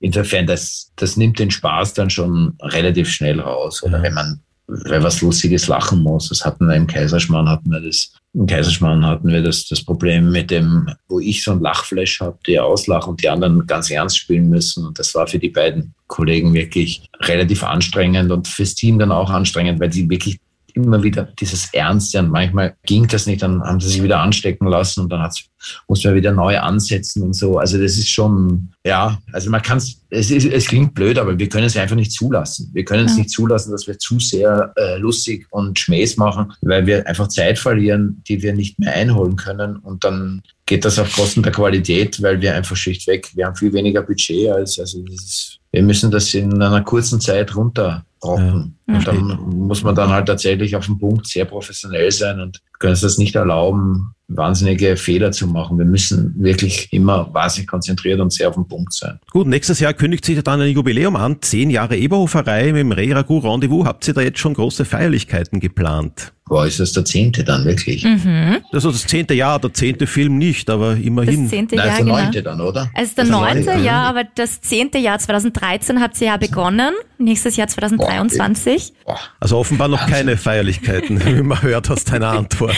insofern, das, das nimmt den Spaß dann schon relativ schnell raus. Oder wenn man weil was Lustiges lachen muss. Das hatten wir im Kaiserschmarrn hatten wir das, im Kaiserschmarrn hatten wir das, das Problem mit dem, wo ich so ein Lachflash habe, die auslachen und die anderen ganz ernst spielen müssen. Und das war für die beiden Kollegen wirklich relativ anstrengend und fürs Team dann auch anstrengend, weil die wirklich immer wieder dieses Ernste und manchmal ging das nicht, dann haben sie sich wieder anstecken lassen und dann hat's, muss man wieder neu ansetzen und so. Also das ist schon, ja, also man kann es, es ist- es klingt blöd, aber wir können es einfach nicht zulassen. Wir können es Ja. nicht zulassen, dass wir zu sehr äh, lustig und Schmähs machen, weil wir einfach Zeit verlieren, die wir nicht mehr einholen können und dann geht das auf Kosten der Qualität, weil wir einfach schlichtweg, wir haben viel weniger Budget als, also ist, wir müssen das in einer kurzen Zeit runterrocken. Ja. Und dann muss man dann halt tatsächlich auf dem Punkt sehr professionell sein und können uns das nicht erlauben, wahnsinnige Fehler zu machen. Wir müssen wirklich immer wahnsinnig konzentriert und sehr auf dem Punkt sein. Gut, nächstes Jahr kündigt sich ja dann ein Jubiläum an. Zehn Jahre Eberhoferei mit dem Reh Ragout Rendezvous. Habt ihr da jetzt schon große Feierlichkeiten geplant? Boah, ist das der zehnte dann wirklich? Mhm. Also das zehnte Jahr, der zehnte Film nicht, aber immerhin. Das zehnte Nein, Jahr, ist der genau. neunte dann, oder? Also der Das ist der neunte, neunte, ja, aber das zehnte Jahr 2013 hat sie ja begonnen. Nächstes Jahr 2023. Also offenbar noch keine Feierlichkeiten, wie man hört aus deiner Antwort.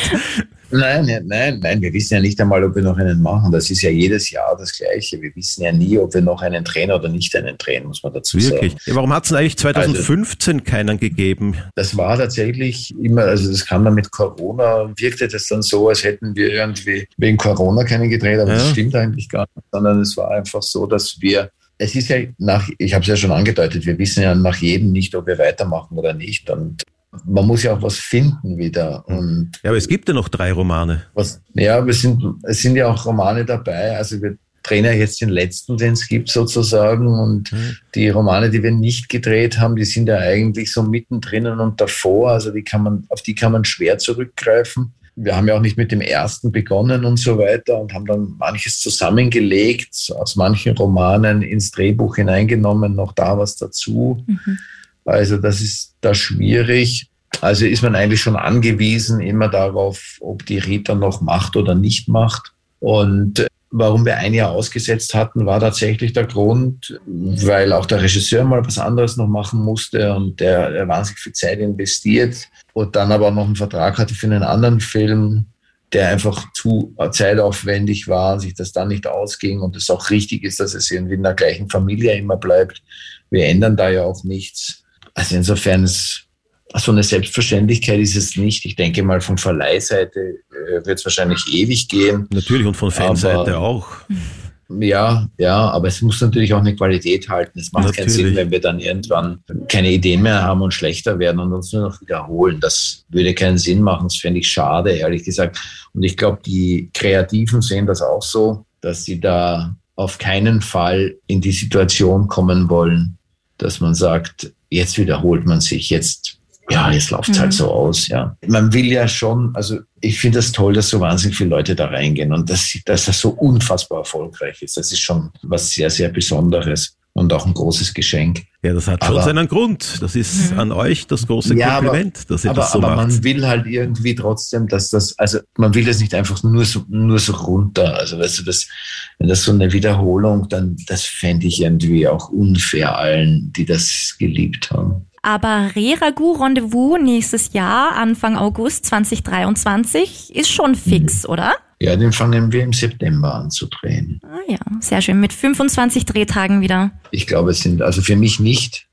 Nein, nein, nein, nein, wir wissen ja nicht einmal, ob wir noch einen machen. Das ist ja jedes Jahr das Gleiche. Wir wissen ja nie, ob wir noch einen drehen oder nicht einen drehen, muss man dazu Wirklich. sagen. Ja, warum hat es eigentlich 2015 keinen gegeben? Das war tatsächlich immer, also das kam dann mit Corona, wirkte das dann so, als hätten wir irgendwie wegen Corona keinen gedreht, aber das Ja. stimmt eigentlich gar nicht, sondern es war einfach so, dass wir, es ist ja nach, ich habe es ja schon angedeutet, wir wissen ja nach jedem nicht, ob wir weitermachen oder nicht und man muss ja auch was finden wieder und Ja, aber es gibt ja noch drei Romane. was, ja, wir sind, es sind ja auch Romane dabei. Also wir drehen ja jetzt den letzten, den es gibt sozusagen. Und die Romane, die wir nicht gedreht haben, die sind ja eigentlich so mittendrin und davor. Also die kann man, auf die kann man schwer zurückgreifen. Wir haben ja auch nicht mit dem ersten begonnen und so weiter und haben dann manches zusammengelegt, aus manchen Romanen ins Drehbuch hineingenommen, noch da was dazu. Also das ist da schwierig. Also ist man eigentlich schon angewiesen immer darauf, ob die Rita noch macht oder nicht macht. Und warum wir ein Jahr ausgesetzt hatten, war tatsächlich der Grund, weil auch der Regisseur mal was anderes noch machen musste und der, der wahnsinnig viel Zeit investiert und dann aber noch einen Vertrag hatte für einen anderen Film, der einfach zu zeitaufwendig war, sich das dann nicht ausging und es auch richtig ist, dass es irgendwie in der gleichen Familie immer bleibt. Wir ändern da ja auch nichts. Also insofern ist so eine Selbstverständlichkeit ist es nicht. Ich denke mal, von Verleihseite äh, wird es wahrscheinlich ewig gehen. Natürlich und von Fanseite Aber- auch. Ja, ja, aber es muss natürlich auch eine Qualität halten. Es macht keinen Natürlich. Sinn, wenn wir dann irgendwann keine Ideen mehr haben und schlechter werden und uns nur noch wiederholen. Das würde keinen Sinn machen. Das fände ich schade, ehrlich gesagt. Und ich glaube, die Kreativen sehen das auch so, dass sie da auf keinen Fall in die Situation kommen wollen, dass man sagt, jetzt wiederholt man sich, jetzt, ja, jetzt läuft es Mhm. halt so aus, ja. Man will ja schon, also ich finde das toll, dass so wahnsinnig viele Leute da reingehen und dass, dass das so unfassbar erfolgreich ist. Das ist schon was sehr, sehr Besonderes und auch ein großes Geschenk. Ja, das hat schon Aber- seinen Grund. Das ist an euch das große Ja, aber- Kompliment, dass ihr aber, das so aber macht. man will halt irgendwie trotzdem, dass das, also man will das nicht einfach nur so, nur so runter. Also weißt du, das, wenn das so eine Wiederholung, dann das fände ich irgendwie auch unfair allen, die das geliebt haben. Aber Re-Ragout Rendezvous nächstes Jahr, Anfang August 2023, ist schon fix, oder? Ja, den fangen wir im September an zu drehen. Ah ja, sehr schön. Mit 25 Drehtagen wieder. Ich glaube, es sind also für mich nicht.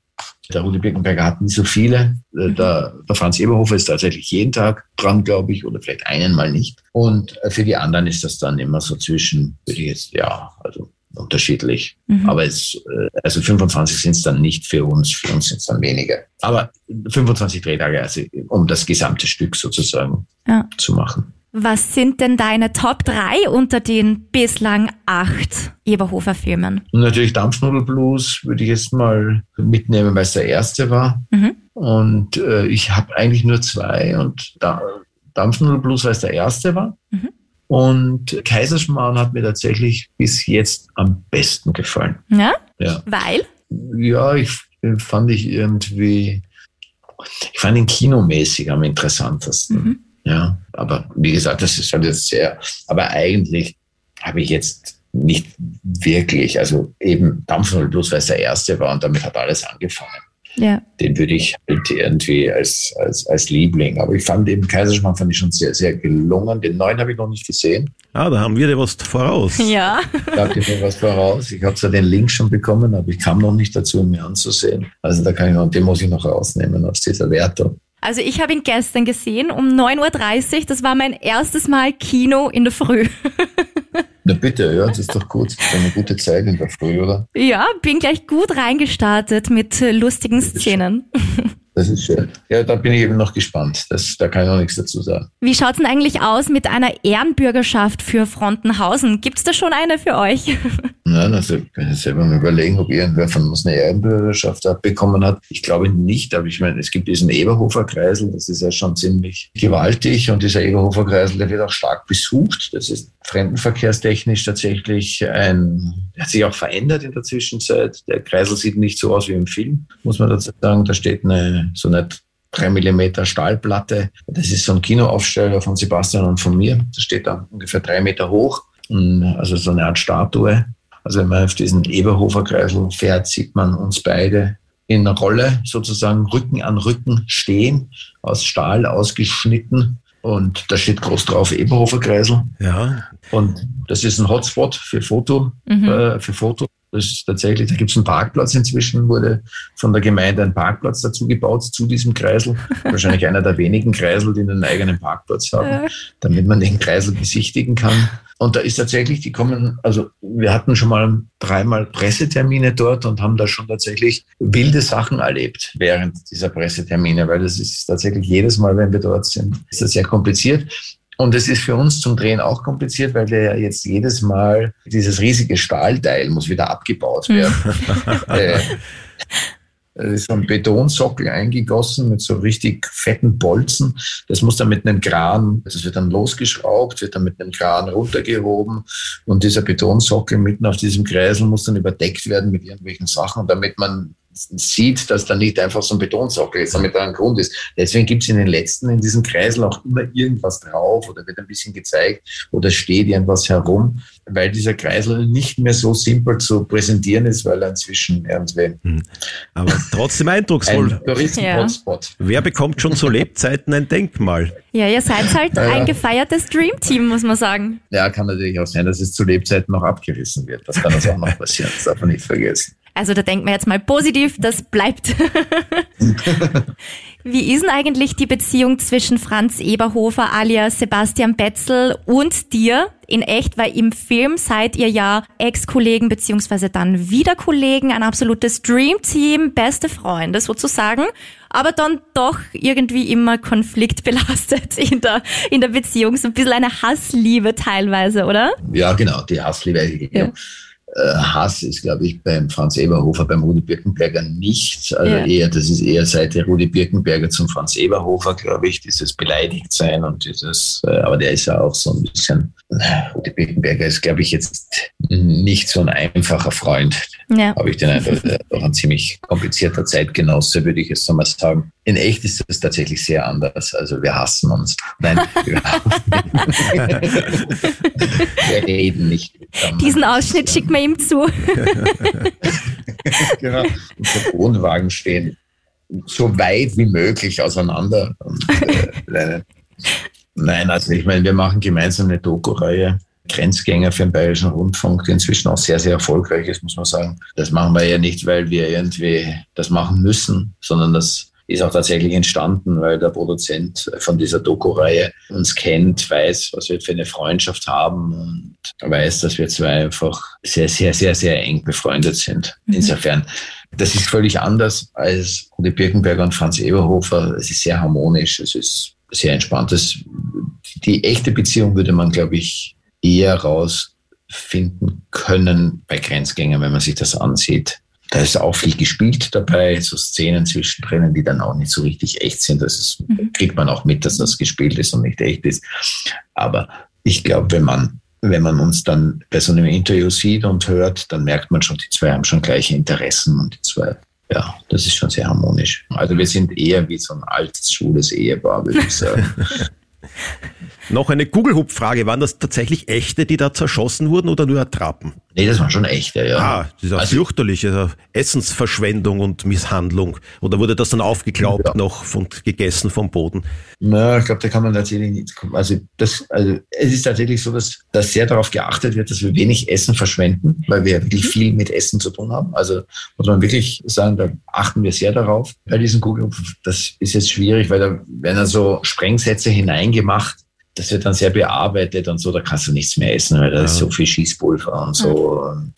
Der Rudi Birkenberger hat nie so viele. Äh, Der, der Franz Eberhofer ist tatsächlich jeden Tag dran, glaube ich, oder vielleicht einen Mal nicht. Und äh, für die anderen ist das dann immer so zwischen, würde ich jetzt, ja, also unterschiedlich. Mhm. Aber es, äh, also 25 sind es dann nicht für uns, für uns sind es dann weniger. Aber 25 Drehtage, also um das gesamte Stück sozusagen Ja. zu machen. Was sind denn deine Top 3 unter den bislang acht Eberhofer-Filmen? Natürlich Dampfnudelblues würde ich jetzt mal mitnehmen, weil es der erste war. Mhm. Und äh, ich habe eigentlich nur zwei und da, Dampfnudelblues, weil es der erste war. Mhm. Und Kaiserschmarrn hat mir tatsächlich bis jetzt am besten gefallen. Ja? Ja, Weil? ja ich fand ich irgendwie, ich fand ihn kinomäßig am interessantesten. Mhm. Ja, aber wie gesagt, das ist halt jetzt sehr, aber eigentlich habe ich jetzt nicht wirklich, also eben Dampfnudelblues, weil es der erste war und damit hat alles angefangen. Ja. Den würde ich halt irgendwie als, als, als Liebling. Aber ich fand eben Kaiserschmarrn fand ich schon sehr, sehr gelungen. Den neuen habe ich noch nicht gesehen. Ah, da haben wir dir was voraus. Ja. Da habt ihr mir was voraus. Ich habe zwar den Link schon bekommen, aber ich kam noch nicht dazu, ihn mir anzusehen. Also da kann ich noch, den muss ich noch rausnehmen aus dieser Wertung. Also ich habe ihn gestern gesehen um 9.30 Uhr. Das war mein erstes Mal Kino in der Früh. Na bitte, ja, das ist doch gut. Das ist eine gute Zeit in der Früh, oder? Ja, bin gleich gut reingestartet mit lustigen Szenen. Das ist schön. Ja, da bin ich eben noch gespannt. Das, da kann ich noch nichts dazu sagen. Wie schaut's denn eigentlich aus mit einer Ehrenbürgerschaft für Frontenhausen? Gibt's da schon eine für euch? Nein, also ich kann jetzt selber mal überlegen, ob irgendwer von uns eine Ehrenbürgerschaft abbekommen hat. Ich glaube nicht, aber ich meine, es gibt diesen Eberhofer Kreisel, das ist ja schon ziemlich gewaltig und dieser Eberhofer Kreisel, der wird auch stark besucht. Das ist fremdenverkehrstechnisch tatsächlich ein, der hat sich auch verändert in der Zwischenzeit. Der Kreisel sieht nicht so aus wie im Film, muss man dazu sagen. Da steht eine so eine drei Millimeter Stahlplatte. Das ist so ein Kinoaufsteller von Sebastian und von mir. Das steht da ungefähr drei Meter hoch. Also so eine Art Statue. Also wenn man auf diesen Eberhofer Kreisel fährt, sieht man uns beide in einer Rolle sozusagen Rücken an Rücken stehen, aus Stahl ausgeschnitten. Und da steht groß drauf Eberhofer Kreisel. Ja. Und das ist ein Hotspot für Foto, Mhm. äh, für Foto. Das ist tatsächlich, da gibt es einen Parkplatz inzwischen, wurde von der Gemeinde ein Parkplatz dazu gebaut zu diesem Kreisel. Wahrscheinlich einer der wenigen Kreisel, die einen eigenen Parkplatz haben, damit man den Kreisel besichtigen kann. Und da ist tatsächlich, die kommen, also wir hatten schon mal dreimal Pressetermine dort und haben da schon tatsächlich wilde Sachen erlebt während dieser Pressetermine, weil das ist tatsächlich jedes Mal, wenn wir dort sind, ist das sehr kompliziert. Und es ist für uns zum Drehen auch kompliziert, weil wir ja jetzt jedes Mal dieses riesige Stahlteil muss wieder abgebaut werden. äh, es ist so ein Betonsockel eingegossen mit so richtig fetten Bolzen. Das muss dann mit einem Kran, das wird dann losgeschraubt, wird dann mit einem Kran runtergehoben und dieser Betonsockel mitten auf diesem Kreisel muss dann überdeckt werden mit irgendwelchen Sachen, damit man sieht, dass da nicht einfach so ein Betonsockel ist, damit da ein Grund ist. Deswegen gibt es in den letzten, in diesem Kreisel auch immer irgendwas drauf oder wird ein bisschen gezeigt oder steht irgendwas herum, weil dieser Kreisel nicht mehr so simpel zu präsentieren ist, weil er inzwischen irgendwie Aber trotzdem eindrucksvoll. ein Touristen-Hotspot. Wer bekommt schon zu Lebzeiten ein Denkmal? Ja, ihr seid halt Ja, ja. ein gefeiertes Dreamteam, muss man sagen. Ja, kann natürlich auch sein, dass es zu Lebzeiten noch abgerissen wird. Das kann uns auch noch passieren. Das darf man nicht vergessen. Also da denken wir jetzt mal positiv, das bleibt. Wie ist denn eigentlich die Beziehung zwischen Franz Eberhofer alias Sebastian Betzel und dir in echt? Weil im Film seid ihr ja Ex-Kollegen beziehungsweise dann wieder Kollegen, ein absolutes Dreamteam, beste Freunde sozusagen, aber dann doch irgendwie immer konfliktbelastet in der, in der Beziehung. So ein bisschen eine Hassliebe teilweise, oder? Ja, genau, die Hassliebe. Ja. Äh, Hass ist, glaube ich, beim Franz Eberhofer, beim Rudi Birkenberger nicht. Also Ja. eher, das ist eher seit der Rudi Birkenberger zum Franz Eberhofer, glaube ich, dieses Beleidigtsein und dieses, äh, aber der ist ja auch so ein bisschen, Rudi Birkenberger ist, glaube ich, jetzt nicht so ein einfacher Freund. Ja. Habe ich den Eindruck, äh, doch ein ziemlich komplizierter Zeitgenosse, würde ich jetzt so mal sagen. In echt ist das tatsächlich sehr anders. Also wir hassen uns. Nein, wir, wir reden nicht. Diesen Ausschnitt schickt man ihm zu. genau. Unsere Wohnwagen stehen so weit wie möglich auseinander. Und, äh, nein, also ich meine, wir machen gemeinsam eine Doku-Reihe. Grenzgänger für den Bayerischen Rundfunk, die inzwischen auch sehr, sehr erfolgreich ist, muss man sagen. Das machen wir ja nicht, weil wir irgendwie das machen müssen, sondern das ist auch tatsächlich entstanden, weil der Produzent von dieser Doku-Reihe uns kennt, weiß, was wir für eine Freundschaft haben und weiß, dass wir zwei einfach sehr, sehr, sehr, sehr eng befreundet sind. Insofern, das ist völlig anders als Rudi Birkenberger und Franz Eberhofer. Es ist sehr harmonisch, es ist sehr entspanntes. die echte Beziehung würde man, glaube ich, eher rausfinden können bei Grenzgängern, wenn man sich das ansieht. Da ist auch viel gespielt dabei, so Szenen zwischendrin, die dann auch nicht so richtig echt sind. Das ist, mhm. kriegt man auch mit, dass das gespielt ist und nicht echt ist. Aber ich glaube, wenn man, wenn man uns dann bei so einem Interview sieht und hört, dann merkt man schon, die zwei haben schon gleiche Interessen und die zwei, ja, das ist schon sehr harmonisch. Also wir sind eher wie so ein altes, schwules Ehepaar, würde ich sagen. Noch eine Kugelhupfrage. Waren das tatsächlich echte, die da zerschossen wurden oder nur Attrappen? Nee, das waren schon echte, ja. Ah, das ist auch also, fürchterlich. Also Essensverschwendung und Misshandlung. Oder wurde das dann aufgeglaubt ja. noch und gegessen vom Boden? Na, ich glaube, da kann man tatsächlich nicht. Also, das, also es ist tatsächlich so, dass, dass sehr darauf geachtet wird, dass wir wenig Essen verschwenden, weil wir wirklich mhm. viel mit Essen zu tun haben. Also muss man wirklich sagen, da achten wir sehr darauf. Bei diesen Kugelhupfen, das ist jetzt schwierig, weil da werden dann so Sprengsätze hineingemacht das wird dann sehr bearbeitet und so, da kannst du nichts mehr essen, weil da ja. ist so viel Schießpulver und so ja. und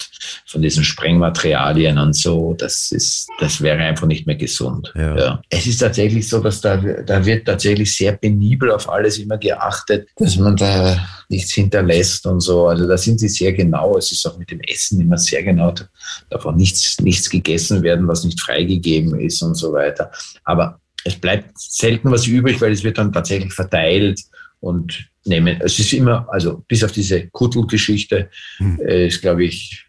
von diesen Sprengmaterialien und so, das ist, das wäre einfach nicht mehr gesund. Ja. ja. Es ist tatsächlich so, dass da, da wird tatsächlich sehr penibel auf alles immer geachtet, dass man da nichts hinterlässt und so. Also da sind sie sehr genau. Es ist auch mit dem Essen immer sehr genau. Da darf auch nichts, nichts gegessen werden, was nicht freigegeben ist und so weiter. Aber es bleibt selten was übrig, weil es wird dann tatsächlich verteilt und nehmen. Es ist immer, also bis auf diese Kuttelgeschichte, hm. äh, ist, glaube ich,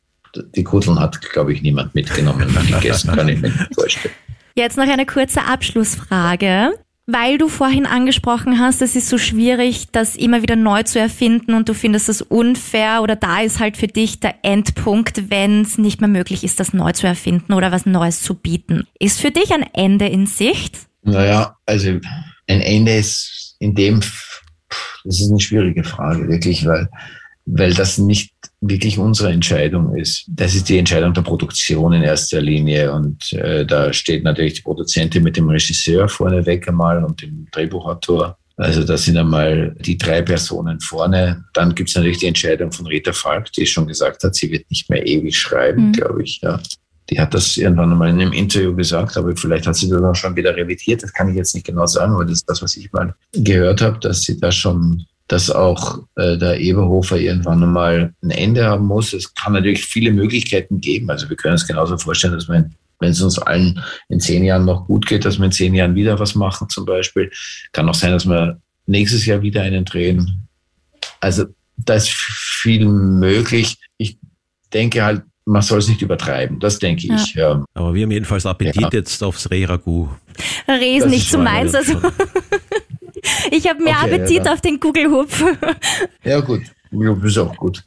die Kutteln hat, glaube ich, niemand mitgenommen und gegessen, kann ich mir nicht vorstellen. Jetzt noch eine kurze Abschlussfrage. Weil du vorhin angesprochen hast, es ist so schwierig, das immer wieder neu zu erfinden und du findest das unfair oder da ist halt für dich der Endpunkt, wenn es nicht mehr möglich ist, das neu zu erfinden oder was Neues zu bieten. Ist für dich ein Ende in Sicht? Naja, also ein Ende ist in dem das ist eine schwierige Frage, wirklich, weil, weil das nicht wirklich unsere Entscheidung ist. Das ist die Entscheidung der Produktion in erster Linie. Und äh, da steht natürlich die Produzentin mit dem Regisseur vorneweg einmal und dem Drehbuchautor. Also das sind einmal die drei Personen vorne. Dann gibt es natürlich die Entscheidung von Rita Falk, die schon gesagt hat, sie wird nicht mehr ewig schreiben, mhm. glaube ich. Ja. Die hat das irgendwann einmal in einem Interview gesagt, aber vielleicht hat sie das auch schon wieder revidiert. Das kann ich jetzt nicht genau sagen, aber das ist das, was ich mal gehört habe, dass sie da schon, dass auch äh, der Eberhofer irgendwann einmal ein Ende haben muss. Es kann natürlich viele Möglichkeiten geben. Also wir können uns genauso vorstellen, dass man wenn es uns allen in zehn Jahren noch gut geht, dass wir in zehn Jahren wieder was machen zum Beispiel. Kann auch sein, dass wir nächstes Jahr wieder einen drehen. Also da ist viel möglich. Ich denke halt, man soll es nicht übertreiben, das denke ja. ich. Ja. Aber wir haben jedenfalls Appetit ja. jetzt aufs Reh-Ragout. Reh ist nicht zu so meins. Also ich habe mehr okay, Appetit ja, auf den Kugelhupf. Ja gut, Kugelhupf ist auch gut.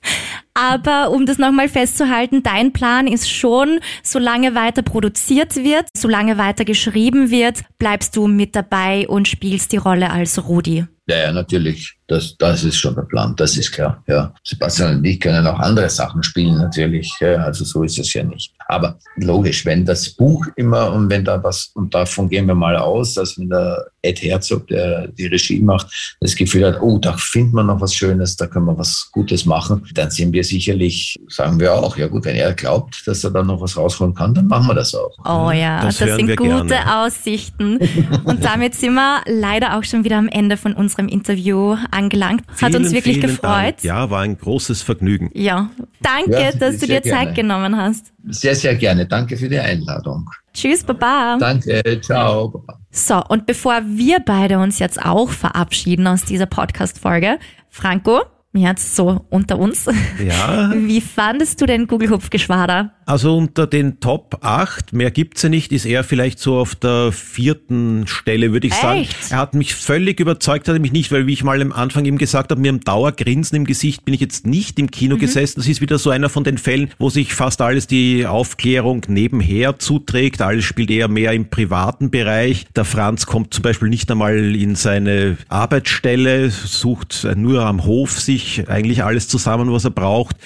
Aber um das nochmal festzuhalten, dein Plan ist schon, solange weiter produziert wird, solange weiter geschrieben wird, bleibst du mit dabei und spielst die Rolle als Rudi. Ja, ja, natürlich. Das, das ist schon der Plan, das ist klar. Ja. Sebastian und ich können auch andere Sachen spielen, natürlich. Ja, also so ist es ja nicht. Aber logisch, wenn das Buch immer und wenn da was, und davon gehen wir mal aus, dass wenn der Ed Herzog, der die Regie macht, das Gefühl hat, oh, da findet man noch was Schönes, da können wir was Gutes machen, dann sind wir sicherlich, sagen wir auch, ja gut, wenn er glaubt, dass er dann noch was rausholen kann, dann machen wir das auch. Oh ja, das, das sind gute gerne. Aussichten. Und damit sind wir leider auch schon wieder am Ende von unserem Interview angelangt. Hat vielen, uns wirklich gefreut. Dank. Ja, war ein großes Vergnügen. Ja, danke, ja, dass du dir gerne. Zeit genommen hast. Sehr, sehr gerne. Danke für die Einladung. Tschüss, Baba. Danke, ciao. Baba. So, und bevor wir beide uns jetzt auch verabschieden aus dieser Podcast-Folge, Franco, jetzt so unter uns. Ja. Wie fandest du den Google Hupf Geschwader? Also unter den Top 8, mehr gibt's ja nicht, ist er vielleicht so auf der vierten Stelle, würde ich Echt? sagen. Er hat mich völlig überzeugt, hat er mich nicht, weil wie ich mal am Anfang ihm gesagt habe, mir im Dauergrinsen im Gesicht bin ich jetzt nicht im Kino mhm. gesessen. Das ist wieder so einer von den Fällen, wo sich fast alles die Aufklärung nebenher zuträgt. Alles spielt eher mehr im privaten Bereich. Der Franz kommt zum Beispiel nicht einmal in seine Arbeitsstelle, sucht nur am Hof sich eigentlich alles zusammen, was er braucht.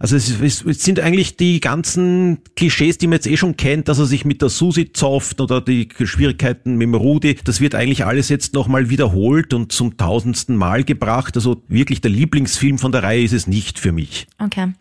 Also es, es, es, sind eigentlich die ganzen Klischees, die man jetzt eh schon kennt, dass er sich mit der Susi zofft oder die Schwierigkeiten mit dem Rudi, das wird eigentlich alles jetzt nochmal wiederholt und zum tausendsten Mal gebracht. Also wirklich der Lieblingsfilm von der Reihe ist es nicht für mich. Okay.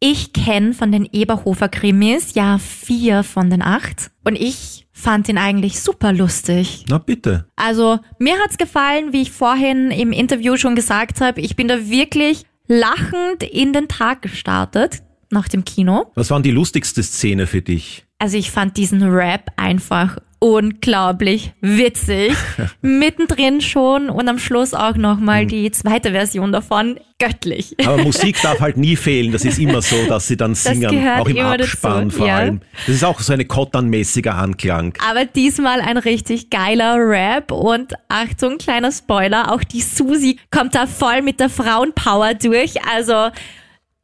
Ich kenne von den Eberhofer-Krimis ja vier von den acht. Und ich fand ihn eigentlich super lustig. Na bitte. Also mir hat's gefallen, wie ich vorhin im Interview schon gesagt habe. Ich bin da wirklich lachend in den Tag gestartet nach dem Kino. Was war die lustigste Szene für dich? Also ich fand diesen Rap einfach unglaublich witzig. Mittendrin schon und am Schluss auch nochmal Hm. die zweite Version davon. Göttlich. Aber Musik darf halt nie fehlen. Das ist immer so, dass sie dann singen, auch im Abspann dazu, vor ja. allem. Das ist auch so eine Kottern-mäßiger Anklang. Aber diesmal ein richtig geiler Rap und Achtung, kleiner Spoiler, auch die Susi kommt da voll mit der Frauenpower durch. Also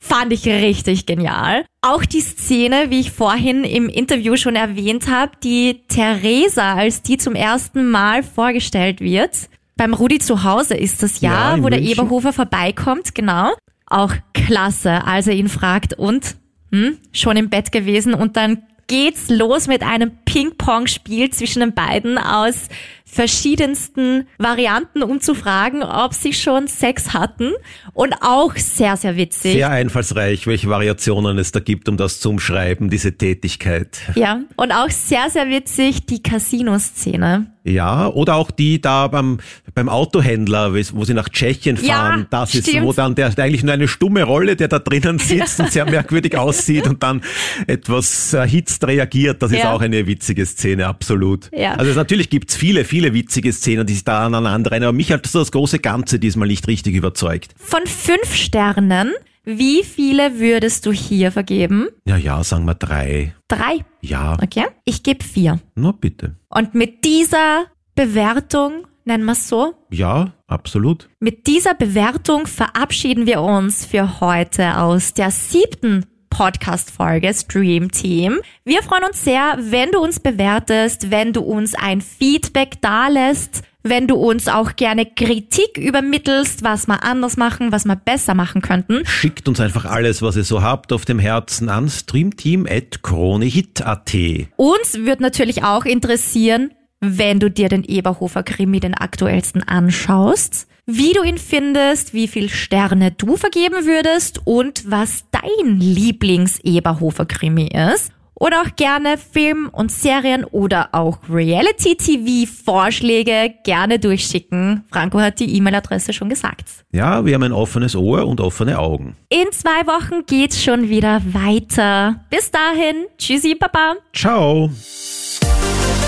fand ich richtig genial. Auch die Szene, wie ich vorhin im Interview schon erwähnt habe, die Theresa, als die zum ersten Mal vorgestellt wird. Beim Rudi zu Hause ist das Ja, ja, wo der München. Eberhofer vorbeikommt, genau. Auch klasse, als er ihn fragt und hm, schon im Bett gewesen und dann geht's los mit einem Ping-Pong-Spiel zwischen den beiden aus verschiedensten Varianten, um zu fragen, ob sie schon Sex hatten und auch sehr, sehr witzig. Sehr einfallsreich, welche Variationen es da gibt, um das zu umschreiben, diese Tätigkeit. Ja, und auch sehr, sehr witzig die Casino-Szene. Ja, oder auch die da beim, beim Autohändler, wo sie nach Tschechien Ja, fahren. das ist, stimmt. wo dann der, eigentlich nur eine stumme Rolle, der da drinnen sitzt und sehr merkwürdig aussieht und dann etwas erhitzt reagiert. Das ist Ja. auch eine witzige Szene, absolut. Ja. Also natürlich gibt's viele, viele witzige Szenen, die sich da aneinander rein. Aber mich hat so das große Ganze diesmal nicht richtig überzeugt. Von fünf Sternen, wie viele würdest du hier vergeben? Ja, ja, sagen wir drei. Drei. Ja, Okay. Ich gebe vier. na bitte. Und mit dieser Bewertung, nennen wir es so, Ja, absolut. mit dieser Bewertung verabschieden wir uns für heute aus der siebten Podcast-Folge Stream Team. Wir freuen uns sehr, wenn du uns bewertest, wenn du uns ein Feedback dalässt, wenn du uns auch gerne Kritik übermittelst, was wir anders machen, was wir besser machen könnten. Schickt uns einfach alles, was ihr so habt, auf dem Herzen an streamteam.kronehit.at. Uns wird natürlich auch interessieren, wenn du dir den Eberhofer Krimi, den aktuellsten, anschaust, wie du ihn findest, wie viel Sterne du vergeben würdest und was dein Lieblings-Eberhofer Krimi ist. Oder auch gerne Film- und Serien oder auch Reality-TV-Vorschläge gerne durchschicken. Franco hat die E-Mail-Adresse schon gesagt. Ja, wir haben ein offenes Ohr und offene Augen. In zwei Wochen geht's schon wieder weiter. Bis dahin, tschüssi, Papa. Ciao.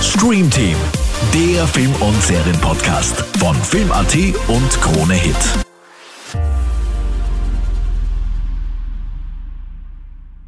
Stream Team, der Film- und Serienpodcast von Film.at und Krone Hit.